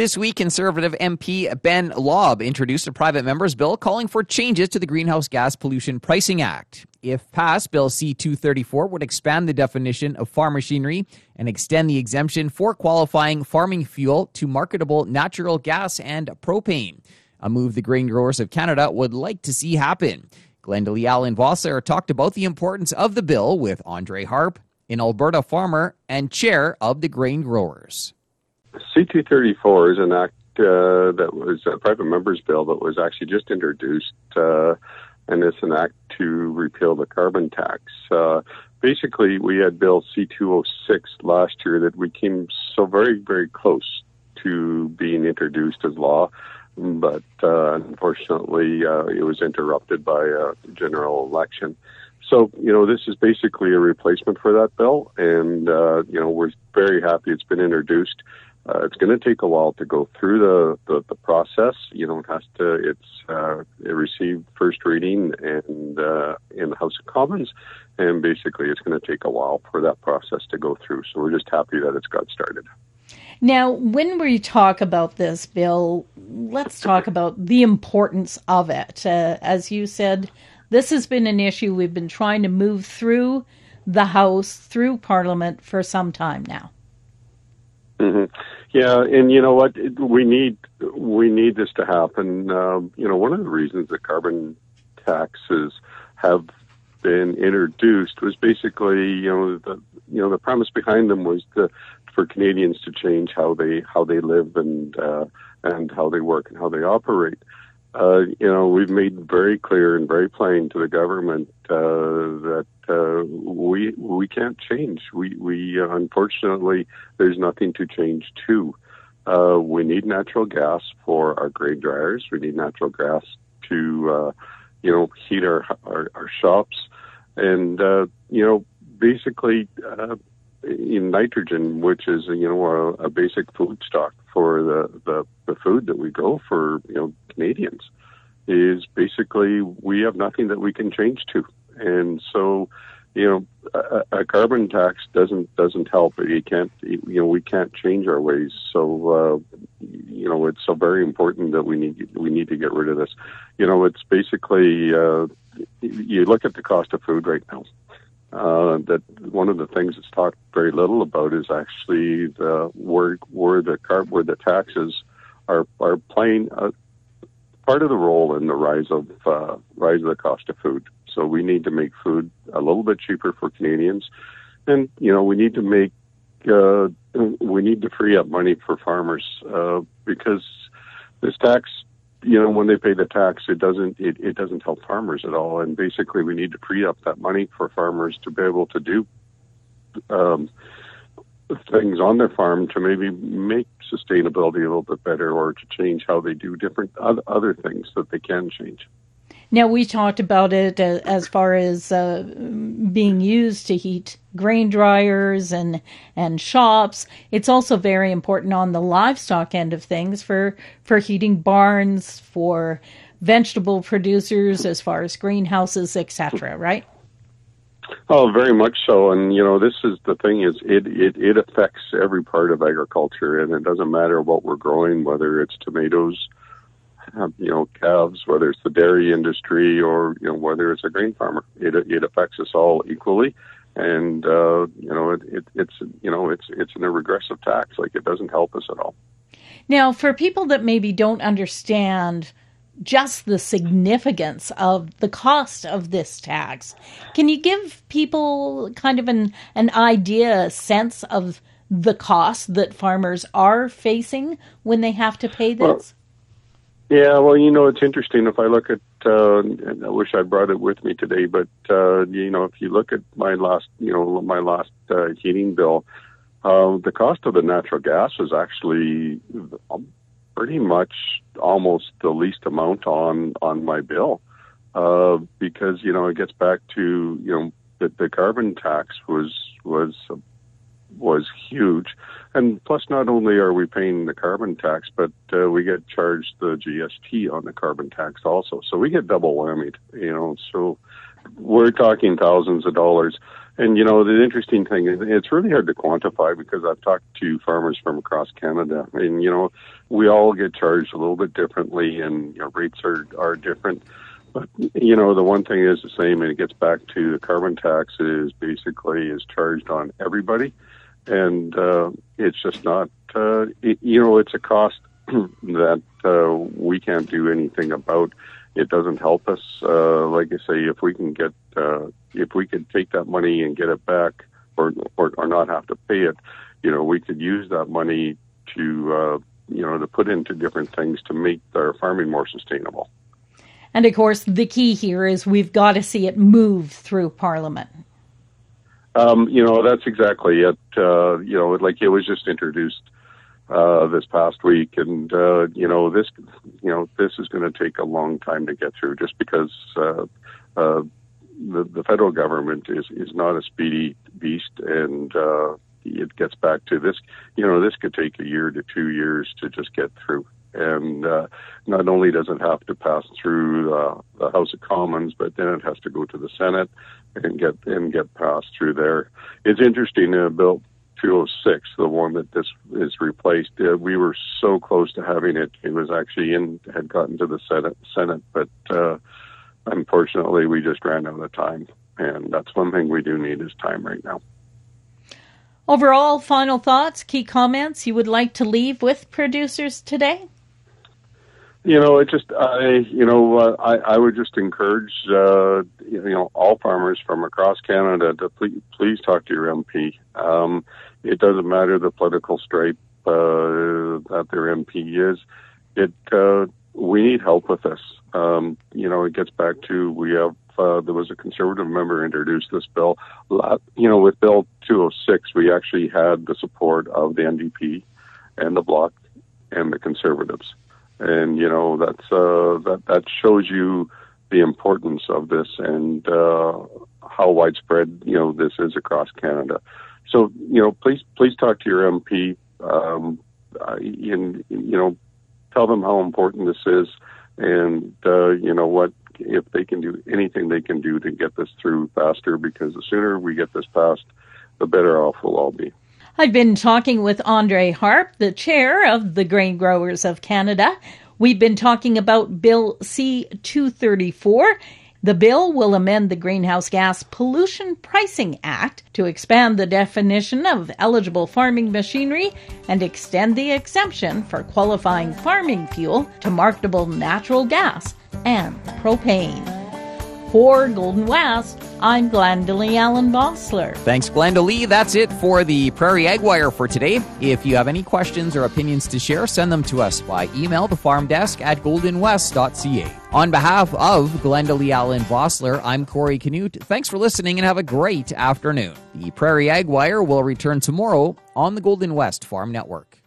This week, Conservative MP Ben Lobb introduced a private member's bill calling for changes to the Greenhouse Gas Pollution Pricing Act. If passed, Bill C 234 would expand the definition of farm machinery and extend the exemption for qualifying farming fuel to marketable natural gas and propane, a move the grain growers of Canada would like to see happen. Glendalee Allen Vossler talked about the importance of the bill with Andre Harpe, an Alberta farmer and chair of the grain growers. C234 is an act uh, that was a private member's bill that was actually just introduced, uh, and it's an act to repeal the carbon tax. Uh, basically, we had Bill C206 last year that we came so very, very close to being introduced as law, but uh, unfortunately, uh, it was interrupted by a general election. So, you know, this is basically a replacement for that bill, and, uh, you know, we're very happy it's been introduced. Uh, it's going to take a while to go through the, the, the, process. You know, it has to, it's, uh, it received first reading and, uh, in the House of Commons. And basically, it's going to take a while for that process to go through. So we're just happy that it's got started. Now, when we talk about this bill, let's talk about the importance of it. Uh, as you said, this has been an issue we've been trying to move through the House, through Parliament for some time now. Mm-hmm. Yeah, and you know what? We need we need this to happen. Um, you know, one of the reasons that carbon taxes have been introduced was basically, you know, the you know the premise behind them was the for Canadians to change how they how they live and uh, and how they work and how they operate uh, you know, we've made very clear and very plain to the government uh, that uh, we we can't change. We we unfortunately there's nothing to change to. Uh, we need natural gas for our grain dryers. We need natural gas to uh, you know heat our our, our shops, and uh, you know basically uh in nitrogen, which is you know a, a basic food stock for the, the the food that we grow for you know Canadians, is basically we have nothing that we can change to, and so you know a, a carbon tax doesn't doesn't help. You can't you know we can't change our ways. So uh, you know it's so very important that we need we need to get rid of this. You know it's basically uh, you look at the cost of food right now uh, that one of the things that's talked very little about is actually the where where the car where the taxes are are playing a, part of the role in the rise of uh, rise of the cost of food. So we need to make food a little bit cheaper for Canadians, and you know we need to make uh, we need to free up money for farmers uh, because this tax you know, when they pay the tax, it doesn't it, it doesn't help farmers at all. And basically, we need to free up that money for farmers to be able to do um, things on their farm to maybe make sustainability a little bit better, or to change how they do different other things that they can change. Now, we talked about it as far as uh, being used to heat grain dryers and, and shops. It's also very important on the livestock end of things for, for heating barns, for vegetable producers as far as greenhouses, etc., right? Oh, very much so. And you know, this is the thing is it, it it affects every part of agriculture, and it doesn't matter what we're growing, whether it's tomatoes, you know, calves, whether it's the dairy industry or, you know, whether it's a grain farmer. It, it affects us all equally. And, uh, you know, it, it, it's, you know, it's, it's a regressive tax. Like it doesn't help us at all. Now, for people that maybe don't understand just the significance of the cost of this tax, can you give people kind of an, an idea, a sense of the cost that farmers are facing when they have to pay this? Well, yeah, well, you know, it's interesting. If I look at, uh, and I wish I brought it with me today, but uh, you know, if you look at my last, you know, my last uh, heating bill, uh, the cost of the natural gas is actually pretty much almost the least amount on on my bill, uh, because you know it gets back to you know the, the carbon tax was was was huge. And plus, not only are we paying the carbon tax, but uh, we get charged the GST on the carbon tax also. So we get double whammied, you know. So we're talking thousands of dollars. and you know, the interesting thing is it's really hard to quantify because I've talked to farmers from across Canada, and you know, we all get charged a little bit differently, and you know, rates are are different. But you know, the one thing is the same, and it gets back to the carbon tax is basically is charged on everybody, and uh, it's just not. Uh, it, you know, it's a cost that uh, we can't do anything about it doesn't help us. Uh, like I say, if we can get, uh, if we could take that money and get it back, or, or or not have to pay it, you know, we could use that money to, uh, you know, to put into different things to make our farming more sustainable. And of course, the key here is we've got to see it move through Parliament. Um, you know, that's exactly it. Uh, you know, like it was just introduced uh, this past week, and uh, you know this, you know this is going to take a long time to get through, just because uh, uh, the the federal government is is not a speedy beast, and uh, it gets back to this. You know, this could take a year to two years to just get through. And uh, not only does it have to pass through uh, the House of Commons, but then it has to go to the Senate and get and get passed through there. It's interesting. Uh, Bill 206, the one that this is replaced. Uh, we were so close to having it. It was actually in, had gotten to the Senate, Senate but uh, unfortunately we just ran out of time. And that's one thing we do need is time right now. Overall, final thoughts, key comments you would like to leave with producers today? You know, it just I you know uh, I I would just encourage uh, you know all farmers from across Canada to please please talk to your MP. Um, it doesn't matter the political stripe uh, that their MP is. It uh, we need help with this. Um, you know, it gets back to we have uh, there was a conservative member introduced this bill. You know, with Bill 206, we actually had the support of the NDP and the Bloc and the Conservatives and you know that's uh, that that shows you the importance of this and uh, how widespread you know this is across Canada. So you know, please please talk to your MP um, and you know tell them how important this is, and uh, you know what if they can do anything they can do to get this through faster because the sooner we get this passed, the better off we'll all be. I've been talking with Andre Harpe, the chair of the Grain Growers of Canada. We've been talking about Bill C 234. The bill will amend the Greenhouse Gas Pollution Pricing Act to expand the definition of eligible farming machinery and extend the exemption for qualifying farming fuel to marketable natural gas and propane. For Golden West, I'm Glendalee Allen Vossler. Thanks, Glendalee. That's it for the Prairie Ag Wire for today. If you have any questions or opinions to share, send them to us by email, the farm desk at goldenwest.ca. On behalf of Glendalee Allen Vossler, I'm Corey Canute. Thanks for listening and have a great afternoon. The Prairie Ag Wire will return tomorrow on the Golden West Farm Network.